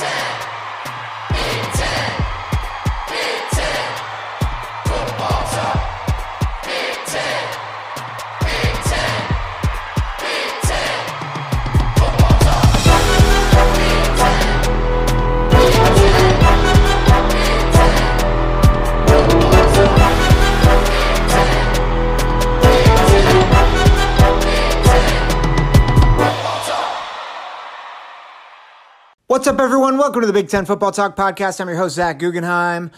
Mountain. What's up, everyone? Welcome to the Big Ten Football Talk Podcast. I'm your host, Zach Guggenheim.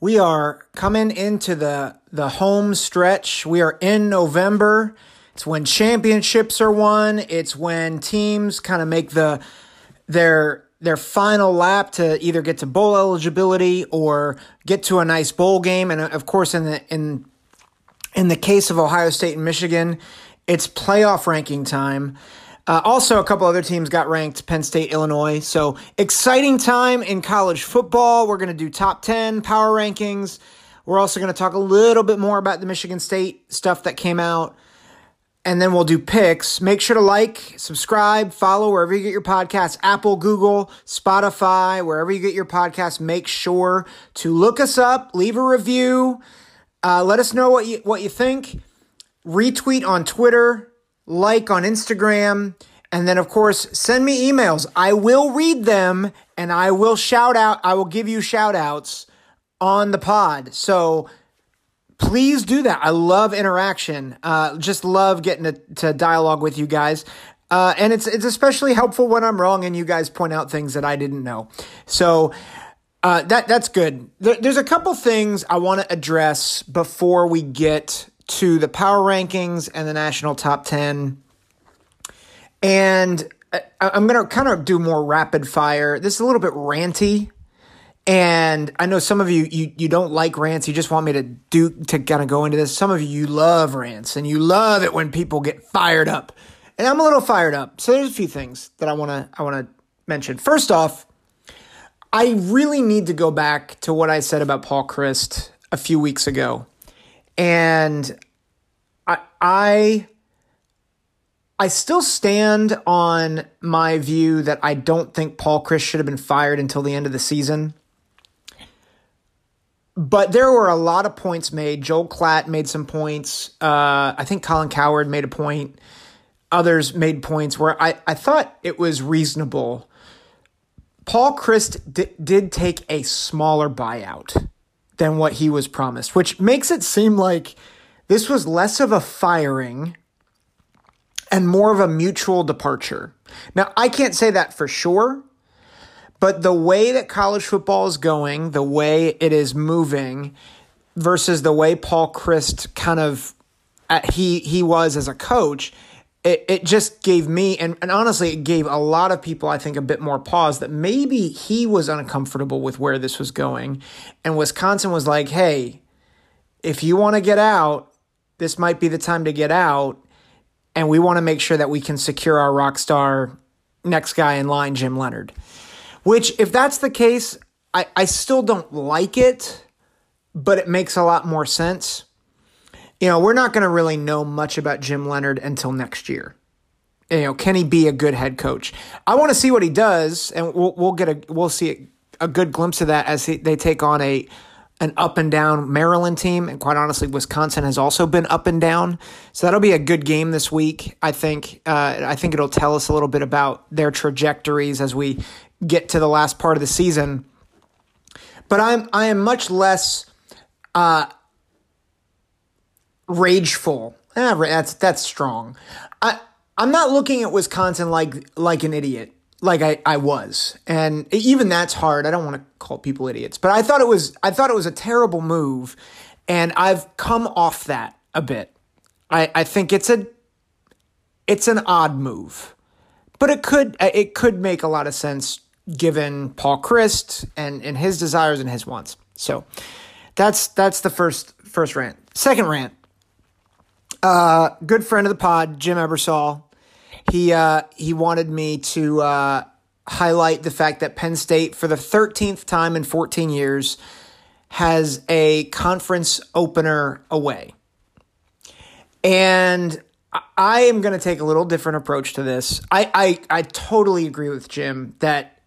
We are coming into the, the home stretch. We are in November. It's when championships are won. It's when teams kind of make the their their final lap to either get to bowl eligibility or get to a nice bowl game. And of course, in the in in the case of Ohio State and Michigan, it's playoff ranking time. Uh, also, a couple other teams got ranked Penn State, Illinois. So, exciting time in college football. We're going to do top 10 power rankings. We're also going to talk a little bit more about the Michigan State stuff that came out. And then we'll do picks. Make sure to like, subscribe, follow wherever you get your podcasts Apple, Google, Spotify, wherever you get your podcasts. Make sure to look us up, leave a review, uh, let us know what you, what you think. Retweet on Twitter like on Instagram, and then, of course, send me emails. I will read them and I will shout out, I will give you shout outs on the pod. So please do that. I love interaction. Uh, just love getting to, to dialogue with you guys. Uh, and it's it's especially helpful when I'm wrong and you guys point out things that I didn't know. So uh, that that's good. There, there's a couple things I want to address before we get to the power rankings and the national top 10. And I'm going to kind of do more rapid fire. This is a little bit ranty. And I know some of you, you, you don't like rants. You just want me to do, to kind of go into this. Some of you, you love rants and you love it when people get fired up. And I'm a little fired up. So there's a few things that I want to, I want to mention. First off, I really need to go back to what I said about Paul Chryst a few weeks ago. And I I I still stand on my view that I don't think Paul Chryst should have been fired until the end of the season. But there were a lot of points made. Joel Klatt made some points. Uh, I think Colin Cowherd made a point. Others made points where I, I thought it was reasonable. Paul Chryst d- did take a smaller buyout than what he was promised, which makes it seem like this was less of a firing and more of a mutual departure. Now, I can't say that for sure, but the way that college football is going, the way it is moving versus the way Paul Chryst kind of uh, he he was as a coach, it, it just gave me and, and honestly it gave a lot of people i think a bit more pause that maybe he was uncomfortable with where this was going. And wisconsin was like hey if you want to get out this might be the time to get out and we want to make sure that we can secure our rock star next guy in line jim leonhard. Which if that's the case i, I still don't like it but it makes a lot more sense you know, we're not going to really know much about Jim Leonhard until next year. You know, can he be a good head coach? I want to see what he does, and we'll we'll get a we'll see a good glimpse of that as he, they take on a an up and down Maryland team, and quite honestly, Wisconsin has also been up and down. So that'll be a good game this week. I think. Uh, I think it'll tell us a little bit about their trajectories as we get to the last part of the season. But I'm I am much less. Uh, rageful. Eh, that's that's strong. I I'm not looking at Wisconsin like like an idiot, like I, I was, and even that's hard. I don't want to call people idiots, but I thought it was I thought it was a terrible move, and I've come off that a bit. I I think it's a it's an odd move, but it could it could make a lot of sense given Paul Chryst and and his desires and his wants. So that's that's the first first rant. Second rant uh, good friend of the pod, Jim Ebersol. He uh, he wanted me to uh, highlight the fact that Penn State, for the 13th time in 14 years, has a conference opener away. And I am going to take a little different approach to this. I, I, I totally agree with Jim that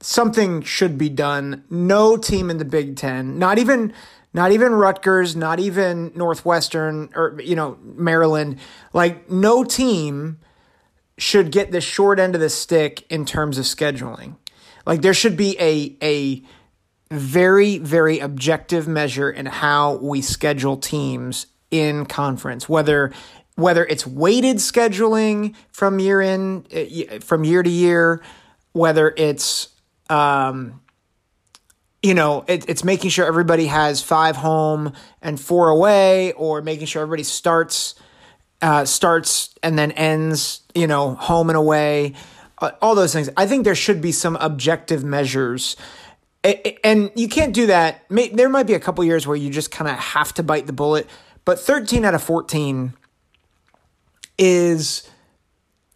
something should be done. No team in the Big Ten, not even not even Rutgers, not even Northwestern or you know Maryland, like no team should get the short end of the stick in terms of scheduling. Like there should be a a very very objective measure in how we schedule teams in conference, whether whether it's weighted scheduling from year in uh, from year to year, whether it's um, you know it, it's making sure everybody has five home and four away, or making sure everybody starts uh, starts and then ends you know home and away, uh, all those things. I think there should be some objective measures. And you can't do that. There might be a couple years where you just kind of have to bite the bullet, but 13 out of 14 is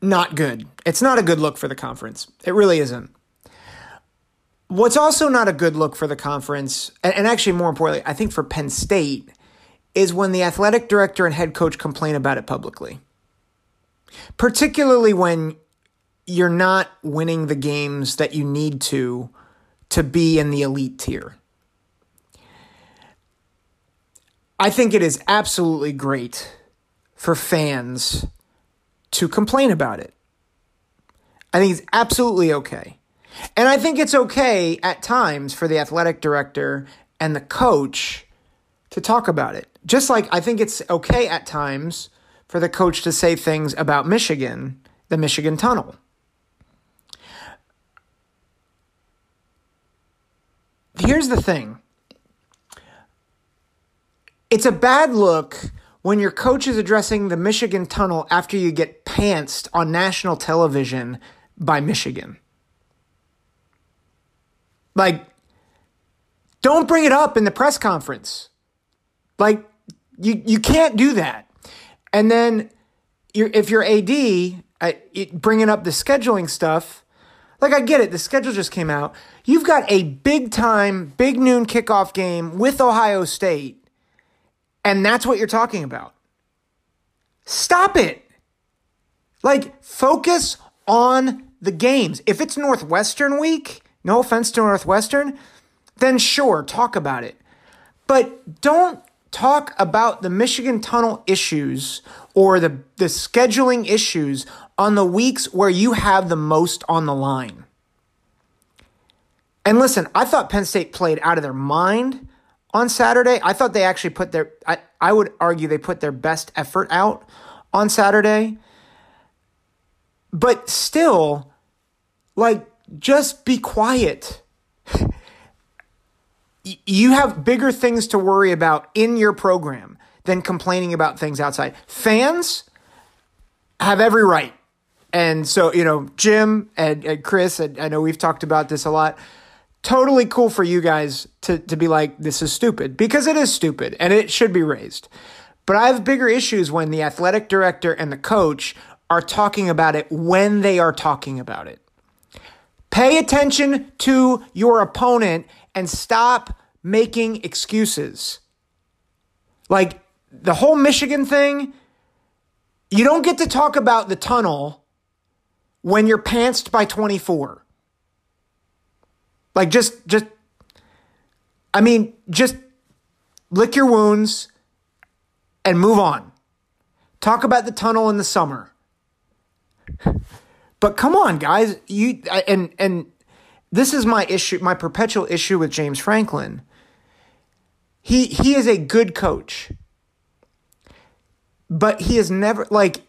not good. It's not a good look for the conference. It really isn't. What's also not a good look for the conference, and, actually more importantly, I think for Penn State, is when the athletic director and head coach complain about it publicly. Particularly when you're not winning the games that you need to to be in the elite tier. I think it is absolutely great for fans to complain about it. I think it's absolutely okay. And I think it's okay at times for the athletic director and the coach to talk about it. Just like I think it's okay at times for the coach to say things about Michigan, the Michigan tunnel. Here's the thing it's a bad look when your coach is addressing the Michigan tunnel after you get pantsed on national television by Michigan. Like, don't bring it up in the press conference. Like, you, you can't do that. And then you're, if you're AD, uh, bringing up the scheduling stuff, like I get it, the schedule just came out. You've got a big time, big noon kickoff game with Ohio State and that's what you're talking about. Stop it. Like, focus on the games. If it's Northwestern week, no offense to Northwestern, then sure, talk about it. But don't talk about the Michigan tunnel issues or the, the scheduling issues on the weeks where you have the most on the line. And listen, I thought Penn State played out of their mind on Saturday. I thought they actually put their, I, I would argue they put their best effort out on Saturday. But still, like, just be quiet. you have bigger things to worry about in your program than complaining about things outside. Fans have every right. And so, you know, Jim and, and Chris, and I know we've talked about this a lot totally cool for you guys to, to be like, this is stupid because it is stupid and it should be raised. But I have bigger issues when the athletic director and the coach are talking about it when they are talking about it. Pay attention to your opponent and stop making excuses. Like the whole Michigan thing, you don't get to talk about the tunnel when you're pantsed by 24. Like just just I mean, just lick your wounds and move on. Talk about the tunnel in the summer. But come on, guys, you and and this is my issue, my perpetual issue with James Franklin. He he is a good coach. But he is never like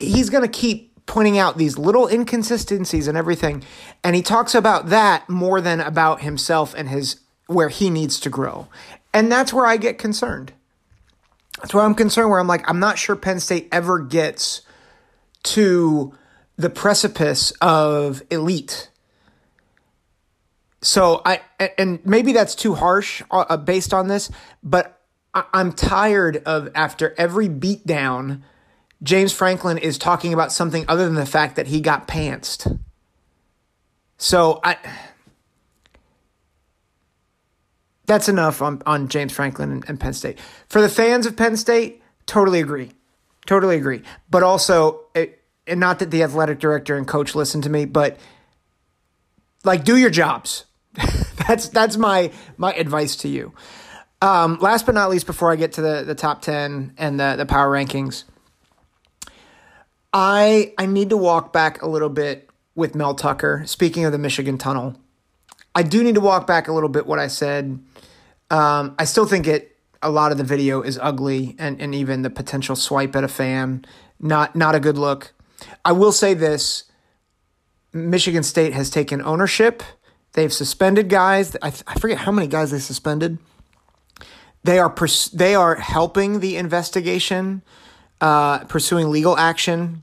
he's going to keep pointing out these little inconsistencies and everything. And he talks about that more than about himself and his where he needs to grow. And that's where I get concerned. That's where I'm concerned where I'm like, I'm not sure Penn State ever gets to the precipice of elite. So I and maybe that's too harsh uh, based on this, but I'm tired of after every beatdown James Franklin is talking about something other than the fact that he got pantsed. So I that's enough on, on James Franklin and, and Penn State. For the fans of Penn State, totally agree. Totally agree. But also, it, and not that the athletic director and coach listen to me, but like do your jobs. that's that's my my advice to you. Um, last but not least, before I get to the, the top ten and the the power rankings, I I need to walk back a little bit with Mel Tucker. Speaking of the Michigan Tunnel, I do need to walk back a little bit what I said. Um, I still think it a lot of the video is ugly and, and even the potential swipe at a fan not not a good look. I will say this Michigan State has taken ownership. They've suspended guys. I, I forget how many guys they suspended. They are pers- they are helping the investigation, uh, pursuing legal action.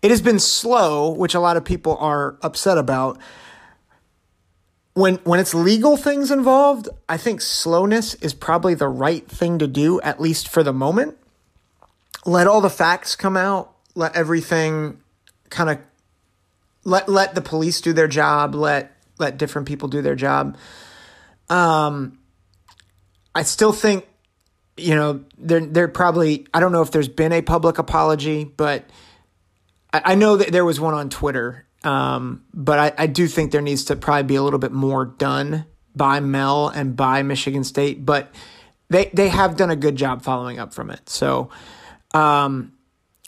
It has been slow, which a lot of people are upset about. When when it's legal things involved, I think slowness is probably the right thing to do, at least for the moment. Let all the facts come out. Let everything kind of let let the police do their job. Let let different people do their job. Um, I still think, you know, they're they're probably. I don't know if there's been a public apology, but I, I know that there was one on Twitter. Um, but I, I do think there needs to probably be a little bit more done by Mel and by Michigan State, but they they have done a good job following up from it. So, um,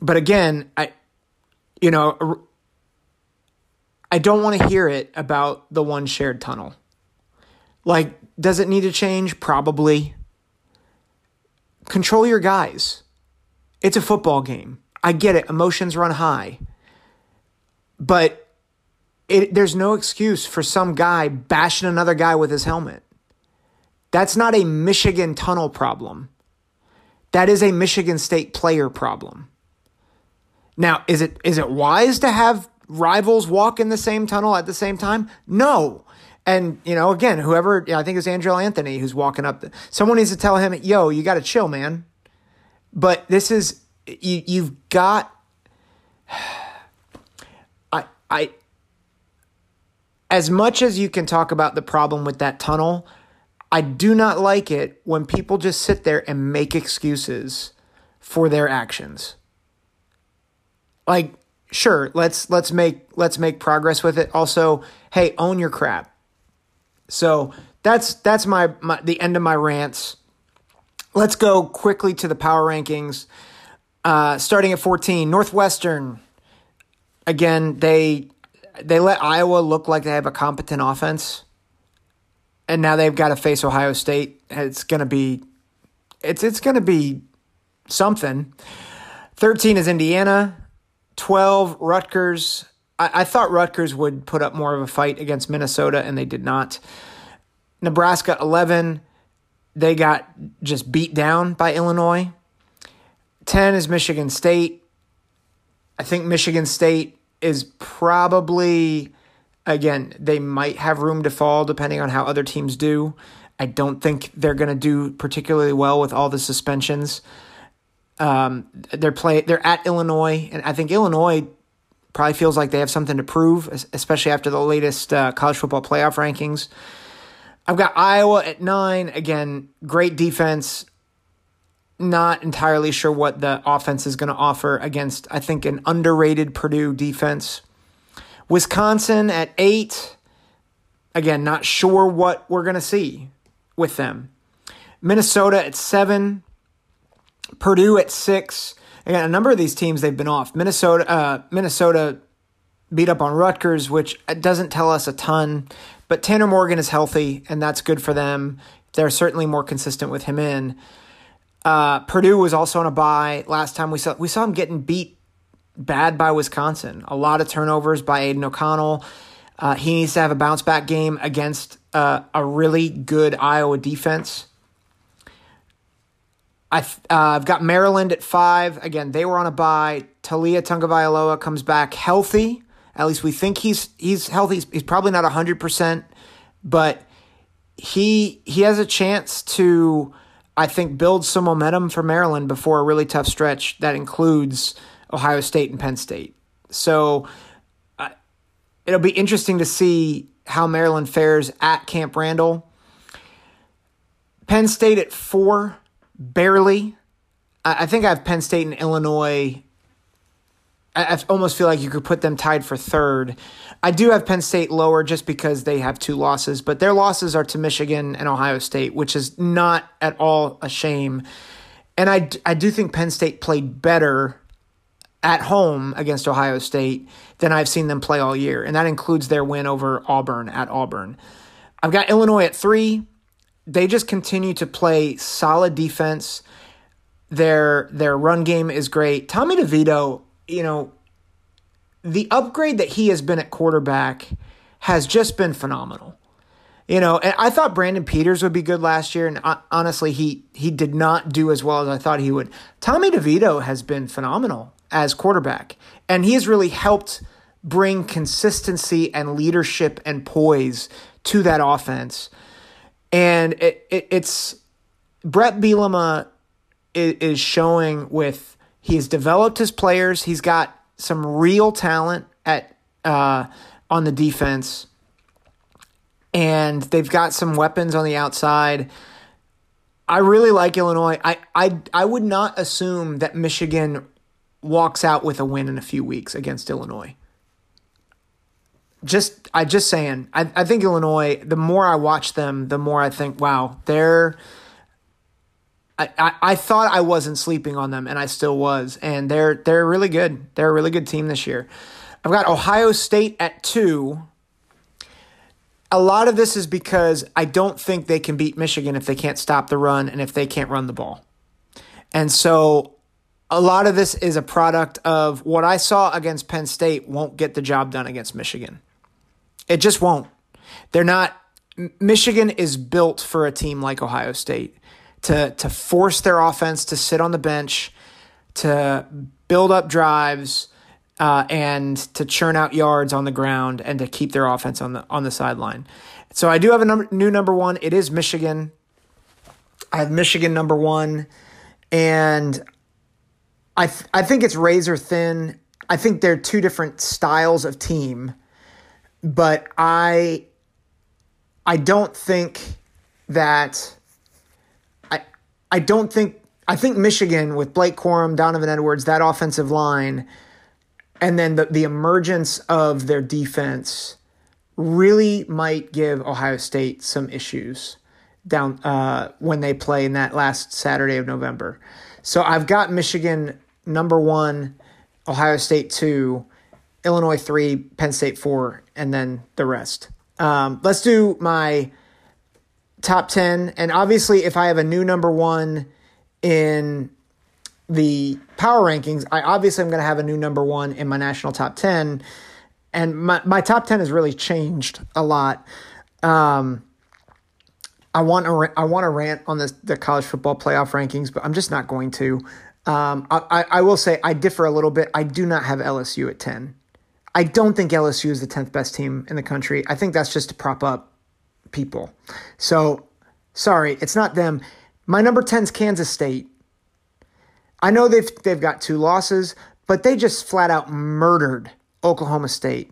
but again, I, you know, I don't want to hear it about the one shared tunnel. Like, does it need to change? Probably. Control your guys. It's a football game. I get it. Emotions run high. But it, there's no excuse for some guy bashing another guy with his helmet. That's not a Michigan tunnel problem. That is a Michigan State player problem. Now, is it is it wise to have rivals walk in the same tunnel at the same time? No. And, you know, again, whoever, I think it's Andrel Anthony who's walking up, the, someone needs to tell him, yo, you got to chill, man. But this is, you, you've got, I, I, as much as you can talk about the problem with that tunnel, I do not like it when people just sit there and make excuses for their actions. Like, sure, let's let's make let's make progress with it. Also, hey, own your crap. So that's that's my, my the end of my rants. Let's go quickly to the power rankings. Uh, starting at 14, Northwestern. Again, they they let Iowa look like they have a competent offense, and now they've got to face Ohio State. It's gonna be, it's it's gonna be something. 13 is Indiana. 12, Rutgers. I, I thought Rutgers would put up more of a fight against Minnesota, and they did not. Nebraska, 11. They got just beat down by Illinois. 10 is Michigan State. I think Michigan State is probably, again, they might have room to fall depending on how other teams do. I don't think they're going to do particularly well with all the suspensions. Um, they're play they're at Illinois, and I think Illinois probably feels like they have something to prove, especially after the latest uh, college football playoff rankings. I've got Iowa at nine. Again, great defense. Not entirely sure what the offense is going to offer against, I think, an underrated Purdue defense. Wisconsin at eight. Again, not sure what we're going to see with them. Minnesota at seven. Purdue at six. Again, a number of these teams they've been off. Minnesota, uh, Minnesota beat up on Rutgers, which doesn't tell us a ton. But Tanner Morgan is healthy, and that's good for them. They're certainly more consistent with him in. Uh, Purdue was also on a bye. Last time we saw we saw him getting beat bad by Wisconsin. A lot of turnovers by Aidan O'Connell. Uh, he needs to have a bounce back game against uh, a really good Iowa defense. I've, uh, I've got Maryland at five. Again, they were on a bye. Taulia Tagovailoa comes back healthy. At least we think he's he's healthy. He's, he's probably not hundred percent, but he he has a chance to, I think, build some momentum for Maryland before a really tough stretch that includes Ohio State and Penn State. So uh, it'll be interesting to see how Maryland fares at Camp Randall. Penn State at four barely. I, I think I have Penn State and Illinois I, I almost feel like you could put them tied for third. I do have Penn State lower just because they have two losses, but their losses are to Michigan and Ohio State, which is not at all a shame. And I, I do think Penn State played better at home against Ohio State than I've seen them play all year, and that includes their win over Auburn at Auburn. I've got Illinois at three. They just continue to play solid defense. Their their run game is great. Tommy DeVito, you know, the upgrade that he has been at quarterback has just been phenomenal. You know, and I thought Brandon Peters would be good last year, and honestly, he he did not do as well as I thought he would. Tommy DeVito has been phenomenal as quarterback, and he has really helped bring consistency and leadership and poise to that offense. And it, it it's Bret Bielema is, is showing with he's developed his players. He's got some real talent at uh, on the defense, and they've got some weapons on the outside. I really like Illinois. I I I would not assume that Michigan walks out with a win in a few weeks against Illinois. Just I just saying. I, I think Illinois, the more I watch them, the more I think, wow, they're I, I, I thought I wasn't sleeping on them and I still was. And they're they're really good. They're a really good team this year. I've got Ohio State at two. A lot of this is because I don't think they can beat Michigan if they can't stop the run and if they can't run the ball. And so a lot of this is a product of what I saw against Penn State won't get the job done against Michigan. It just won't. They're not Michigan is built for a team like Ohio State to to force their offense to sit on the bench, to build up drives, uh, and to churn out yards on the ground, and to keep their offense on the on the sideline. So I do have a number, new number one. It is Michigan. I have Michigan number one, and I th- I think it's razor thin. I think they're two different styles of team, but I I don't think that I I don't think I think Michigan with Blake Corum, Donovan Edwards, that offensive line, and then the, the emergence of their defense really might give Ohio State some issues down uh, when they play in that last Saturday of November. So I've got Michigan number one, Ohio State two, Illinois three, Penn State four, and then the rest. Um, let's do my top 10. And obviously, if I have a new number one in the power rankings, I obviously am going to have a new number one in my national top 10. And my, my top 10 has really changed a lot. Um, I want to I want to rant on this, the college football playoff rankings, but I'm just not going to. Um, I, I will say I differ a little bit. I do not have LSU at 10. I don't think LSU is the 10th best team in the country. I think that's just to prop up people. So, sorry, it's not them. My number 10 is Kansas State. I know they've they've got two losses, but they just flat out murdered Oklahoma State.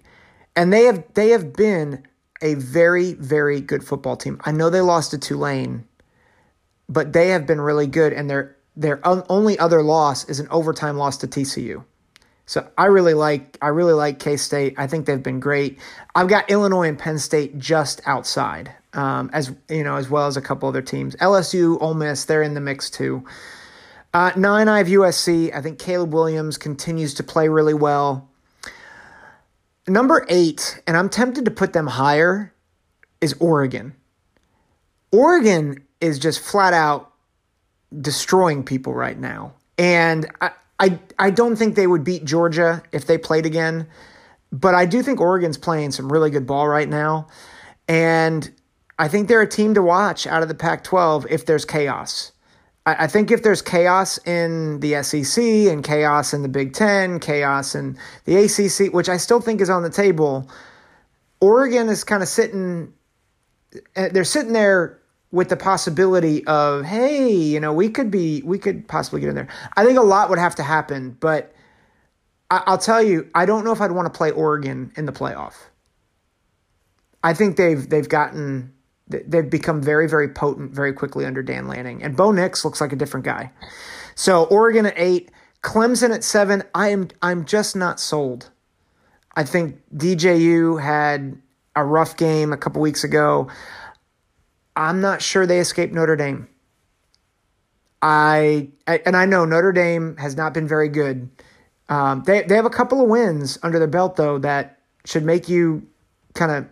And they have they have been a very very good football team. I know they lost to Tulane, but they have been really good and they're their only other loss is an overtime loss to TCU. So I really like I really like K State. I think they've been great. I've got Illinois and Penn State just outside, um, as you know, as well as a couple other teams. LSU, Ole Miss, they're in the mix too. Uh, nine, I have USC. I think Caleb Williams continues to play really well. Number eight, and I'm tempted to put them higher, is Oregon. Oregon is just flat out destroying people right now. And I, I, I don't think they would beat Georgia if they played again, but I do think Oregon's playing some really good ball right now. And I think they're a team to watch out of the Pac 12 if there's chaos. I, I think if there's chaos in the SEC and chaos in the Big Ten, chaos in the ACC, which I still think is on the table, Oregon is kind of sitting, eh, they're sitting there with the possibility of hey you know we could be we could possibly get in there i think a lot would have to happen but I, will tell you i don't know if i'd want to play oregon in the playoff i think they've they've gotten they've become very very potent very quickly under dan lanning and bo nix looks like a different guy so oregon at eight Clemson at seven, I am I'm just not sold. I think DJU had a rough game a couple weeks ago. I'm not sure they escaped Notre Dame. I, and I know Notre Dame has not been very good. Um, they they have a couple of wins under their belt though that should make you kind of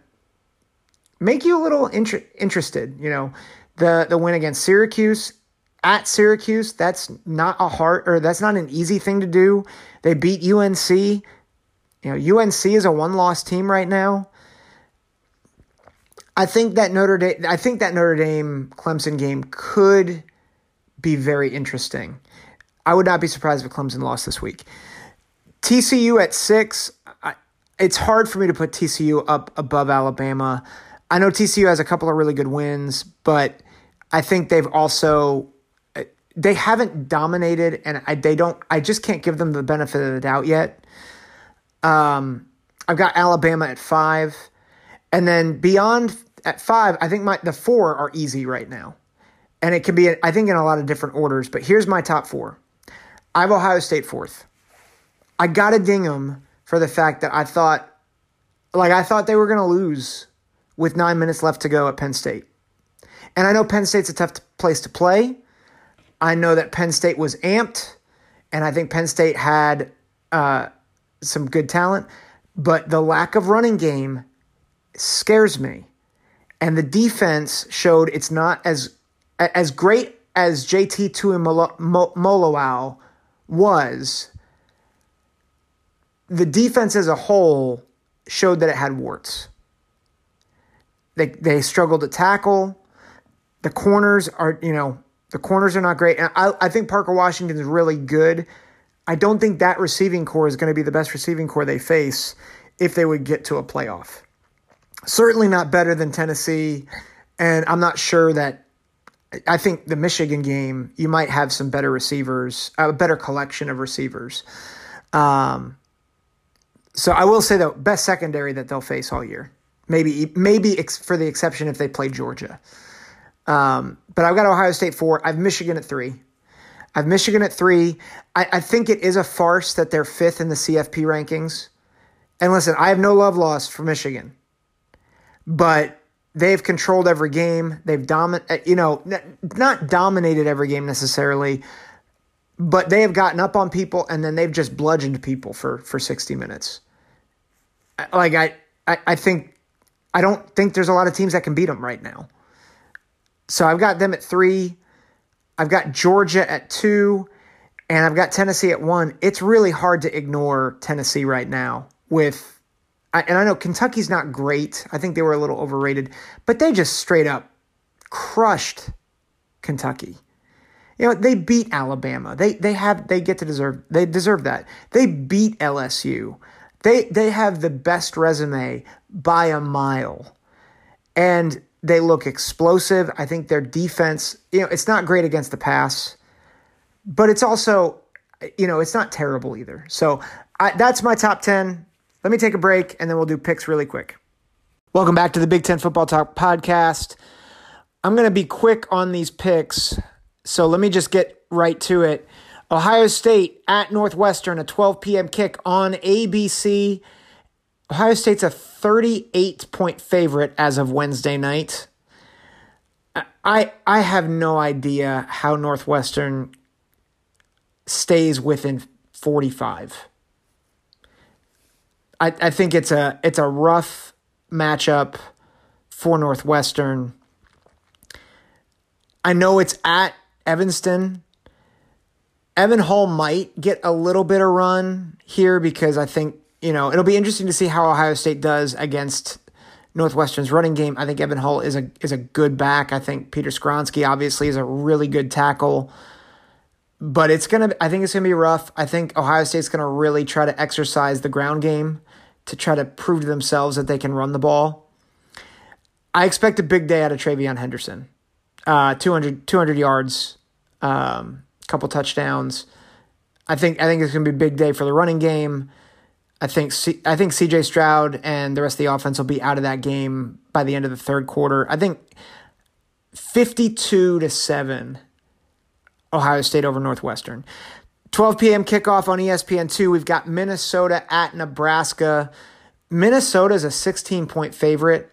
make you a little inter- interested. You know, the the win against Syracuse at Syracuse, that's not a hard or that's not an easy thing to do. They beat UNC. You know, UNC is a one-loss team right now. I think that Notre Dame I think that Notre Dame Clemson game could be very interesting. I would not be surprised if Clemson lost this week. TCU at 6, I, it's hard for me to put TCU up above Alabama. I know TCU has a couple of really good wins, but I think they've also they haven't dominated, and I, they don't. I just can't give them the benefit of the doubt yet. Um, I've got Alabama at five, and then beyond at five, I think my the four are easy right now, and it can be I think in a lot of different orders. But here's my top four. I have Ohio State fourth. I got to ding them for the fact that I thought, like I thought they were going to lose with nine minutes left to go at Penn State, and I know Penn State's a tough place to play. I know that Penn State was amped, and I think Penn State had uh, some good talent, but the lack of running game scares me. And the defense showed it's not as as great as JT Tuimoloau was. The defense as a whole showed that it had warts. They they struggled to tackle. The corners are, you know, the corners are not great. And I, I think Parker Washington is really good. I don't think that receiving corps is going to be the best receiving corps they face if they would get to a playoff. Certainly not better than Tennessee. And I'm not sure that. I think the Michigan game, you might have some better receivers, a better collection of receivers. Um, so I will say though, best secondary that they'll face all year. Maybe, maybe ex- for the exception if they play Georgia. Um, but I've got Ohio State four. I've Michigan at three. I've Michigan at three. I, I think it is a farce that they're fifth in the CFP rankings. And listen, I have no love lost for Michigan, but they've controlled every game. They've dominated, uh, you know, not dominated every game necessarily, but they have gotten up on people and then they've just bludgeoned people for for 60 minutes. Like I, I, I think, I don't think there's a lot of teams that can beat them right now. So I've got them at three. I've got Georgia at two, and I've got Tennessee at one. It's really hard to ignore Tennessee right now with, and I know Kentucky's not great. I think they were a little overrated, but they just straight up crushed Kentucky. You know, they beat Alabama. They they have they get to deserve they deserve that. They beat LSU. They they have the best resume by a mile. And they look explosive. I think their defense, you know, it's not great against the pass, but it's also, you know, it's not terrible either. So I, that's my top 10. Let me take a break and then we'll do picks really quick. Welcome back to the Big Ten Football Talk podcast. I'm going to be quick on these picks. So let me just get right to it. Ohio State at Northwestern, a 12 p.m. kick on ABC. Ohio State's a 38 point favorite as of Wednesday night. I I have no idea how Northwestern stays within 45. I, I think it's a it's a rough matchup for Northwestern. I know it's at Evanston. Evan Hull might get a little bit of run here because I think you know, it'll be interesting to see how Ohio State does against Northwestern's running game. I think Evan Hull is a is a good back. I think Peter Skoronski obviously is a really good tackle. But it's gonna I think it's gonna be rough. I think Ohio State's gonna really try to exercise the ground game to try to prove to themselves that they can run the ball. I expect a big day out of TreVeyon Henderson. Uh, 200, 200 yards, um, couple touchdowns. I think I think it's gonna be a big day for the running game. I think C- I think CJ Stroud and the rest of the offense will be out of that game by the end of the third quarter. I think 52 to 7 Ohio State over Northwestern. 12 p.m. kickoff on ESPN2. We've got Minnesota at Nebraska. Minnesota is a 16 point favorite.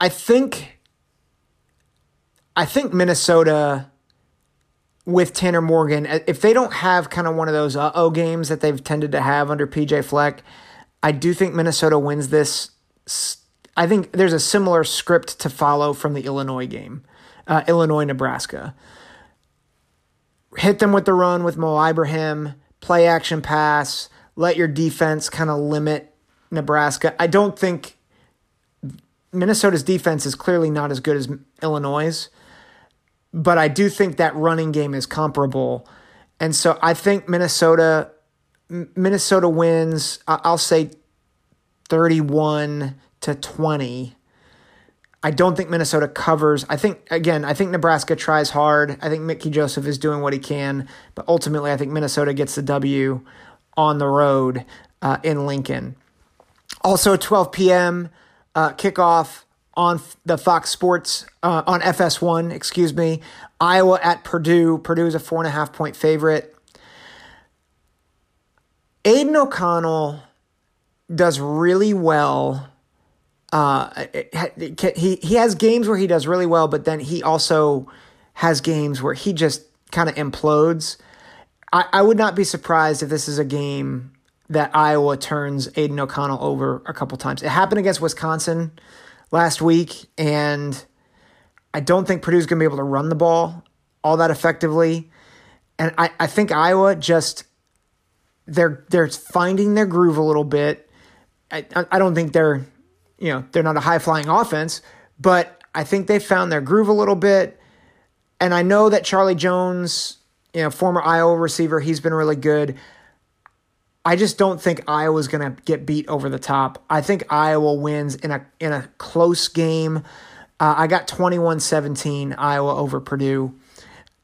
I think I think Minnesota with Tanner Morgan, if they don't have kind of one of those uh oh games that they've tended to have under PJ Fleck, I do think Minnesota wins this. I think there's a similar script to follow from the Illinois game, uh, Illinois Nebraska. Hit them with the run with Mo Ibrahim, play action pass, let your defense kind of limit Nebraska. I don't think Minnesota's defense is clearly not as good as Illinois' but I do think that running game is comparable. And so I think Minnesota Minnesota wins, I'll say 31 to 20. I don't think Minnesota covers. I think again, I think Nebraska tries hard. I think Mickey Joseph is doing what he can, but ultimately I think Minnesota gets the W on the road uh, in Lincoln. Also 12 p.m. Uh, kickoff on the Fox Sports uh, on FS1, excuse me. Iowa at Purdue. Purdue is a four and a half point favorite. Aidan O'Connell does really well. Uh, he he has games where he does really well, but then he also has games where he just kind of implodes. I, I would not be surprised if this is a game that Iowa turns Aidan O'Connell over a couple times. It happened against Wisconsin last week, and I don't think Purdue's going to be able to run the ball all that effectively. And I, I think Iowa just they're they're finding their groove a little bit. I I don't think they're you know they're not a high flying offense, but I think they found their groove a little bit. And I know that Charlie Jones, you know, former Iowa receiver, he's been really good. I just don't think Iowa's going to get beat over the top. I think Iowa wins in a in a close game. Uh, I got 21-17 Iowa over Purdue.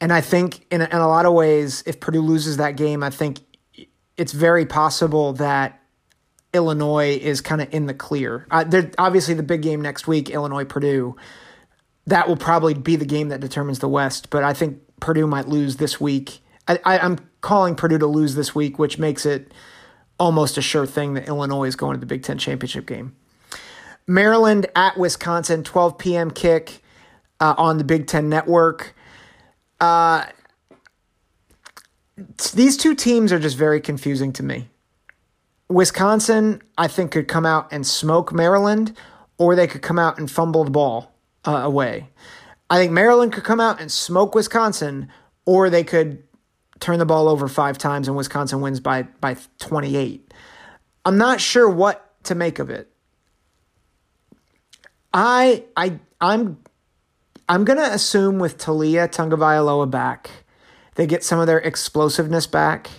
And I think in a, in a lot of ways if Purdue loses that game, I think it's very possible that Illinois is kind of in the clear. Uh, obviously the big game next week, Illinois Purdue. That will probably be the game that determines the West, but I think Purdue might lose this week. I, I, I'm calling Purdue to lose this week, which makes it almost a sure thing that Illinois is going to the Big Ten championship game. Maryland at Wisconsin, 12 p.m. kick uh, on the Big Ten Network. Uh, these two teams are just very confusing to me. Wisconsin, I think, could come out and smoke Maryland, or they could come out and fumble the ball uh, away. I think Maryland could come out and smoke Wisconsin, or they could turn the ball over five times and Wisconsin wins by by 28. I'm not sure what to make of it. I I I'm I'm gonna assume with Taulia Tagovailoa back, they get some of their explosiveness back,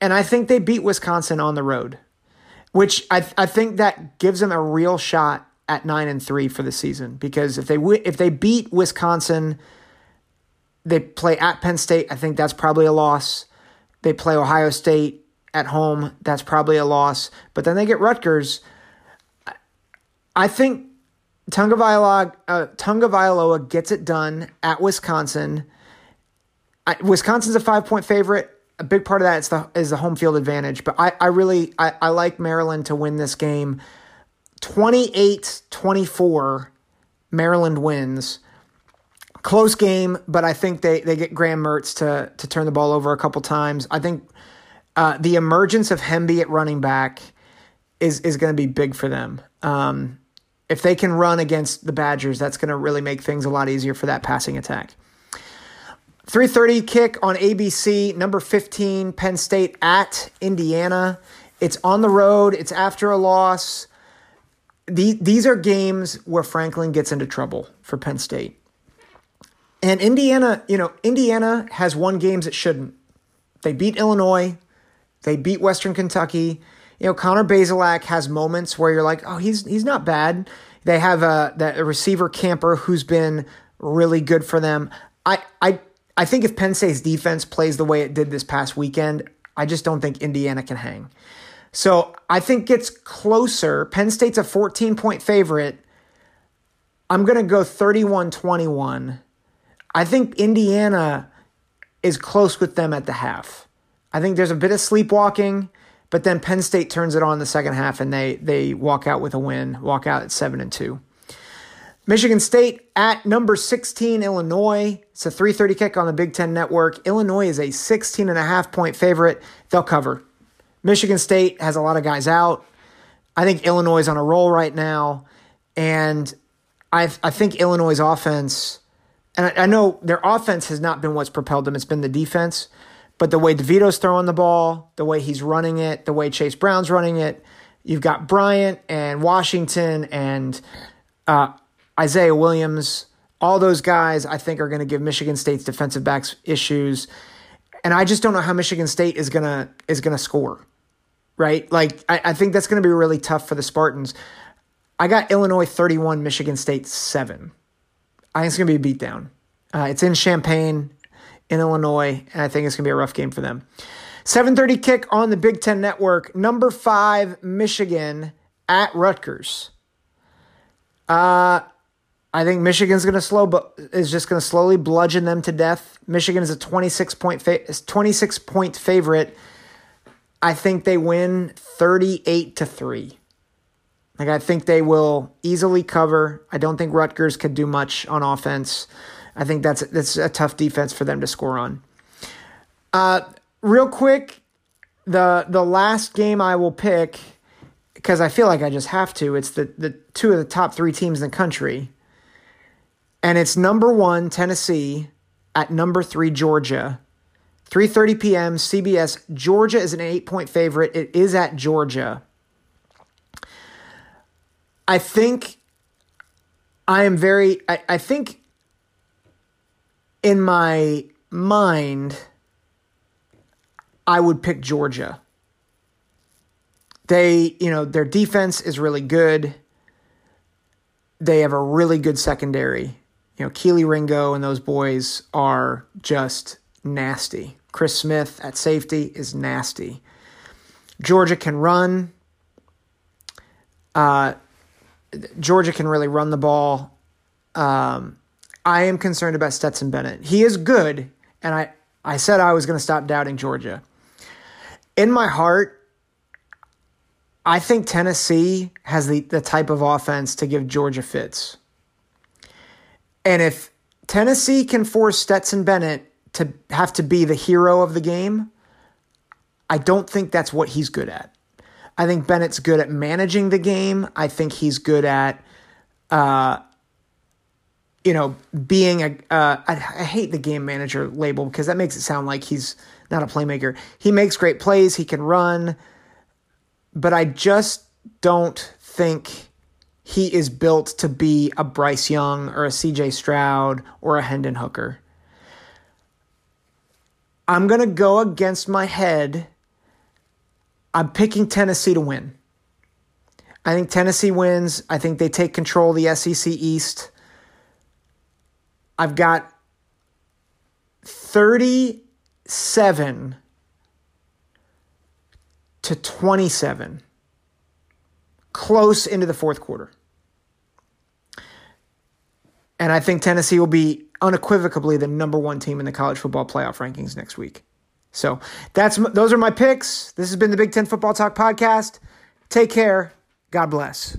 and I think they beat Wisconsin on the road, which I I think that gives them a real shot at nine and three for the season because if they if they beat Wisconsin they play at Penn State. I think that's probably a loss. They play Ohio State at home. That's probably a loss. But then they get Rutgers. I think Tagovailoa, uh, Tagovailoa gets it done at Wisconsin. I, Wisconsin's a five point favorite. A big part of that is the is the home field advantage. But I, I really I, I like Maryland to win this game. 28-24, Maryland wins close game, but I think they they get Graham Mertz to to turn the ball over a couple times. I think uh, the emergence of Hemby at running back is is going to be big for them. Um, if they can run against the Badgers, that's going to really make things a lot easier for that passing attack. 3:30 kick on ABC, number 15 Penn State at Indiana. It's on the road, it's after a loss. these are games where Franklin gets into trouble for Penn State. And Indiana, you know, Indiana has won games it shouldn't. They beat Illinois, they beat Western Kentucky. You know, Connor Bazelak has moments where you're like, oh, he's he's not bad. They have a that receiver Camper who's been really good for them. I I I think if Penn State's defense plays the way it did this past weekend, I just don't think Indiana can hang. So I think it's closer. Penn State's a 14 point favorite. I'm going to go 31 21 I think Indiana is close with them at the half. I think there's a bit of sleepwalking, but then Penn State turns it on the second half and they they walk out with a win, walk out at 7 and 2. Michigan State at number 16 Illinois. It's a 3:30 kick on the Big 10 network. Illinois is a 16 and a half point favorite. They'll cover. Michigan State has a lot of guys out. I think Illinois is on a roll right now and I I think Illinois' offense and I, I know their offense has not been what's propelled them. It's been the defense. But the way DeVito's throwing the ball, the way he's running it, the way Chase Brown's running it, you've got Bryant and Washington and uh, Isaiah Williams. All those guys, I think, are going to give Michigan State's defensive backs issues, and I just don't know how Michigan State is gonna is gonna score. Right, like I, I think that's going to be really tough for the Spartans. I got Illinois thirty one, Michigan State seven. I think it's going to be a beatdown. Uh, it's in Champaign in Illinois, and I think it's going to be a rough game for them. 7:30 kick on the Big 10 network. Number 5 Michigan at Rutgers. Uh I think Michigan's going to slow but is just going to slowly bludgeon them to death. Michigan is a 26 point fa- 26 point favorite. I think they win 38 to 3. Like I think they will easily cover. I don't think Rutgers could do much on offense. I think that's that's a tough defense for them to score on. Uh, real quick, the the last game I will pick because I feel like I just have to. It's the the two of the top three teams in the country, and it's number one Tennessee at number three Georgia. 3:30 p.m. CBS. Georgia is an eight-point favorite. It is at Georgia. I think I am very I, I think in my mind, I would pick Georgia. They, you know, their defense is really good. They have a really good secondary. You know, Kelee Ringo and those boys are just nasty. Chris Smith at safety is nasty. Georgia can run. Uh, Georgia can really run the ball. Um, I am concerned about Stetson Bennett. He is good, and I, I said I was going to stop doubting Georgia. In my heart, I think Tennessee has the, the type of offense to give Georgia fits. And if Tennessee can force Stetson Bennett to have to be the hero of the game, I don't think that's what he's good at. I think Bennett's good at managing the game. I think he's good at uh, you know, being a uh, I, I hate the game manager label because that makes it sound like he's not a playmaker. He makes great plays, he can run, but I just don't think he is built to be a Bryce Young or a CJ Stroud or a Hendon Hooker. I'm going to go against my head. I'm picking Tennessee to win. I think Tennessee wins. I think they take control of the SEC East. I've got 37 to 27 close into the fourth quarter. And I think Tennessee will be unequivocally the number one team in the college football playoff rankings next week. So that's those are my picks. This has been the Big Ten Football Talk podcast. Take care. God bless.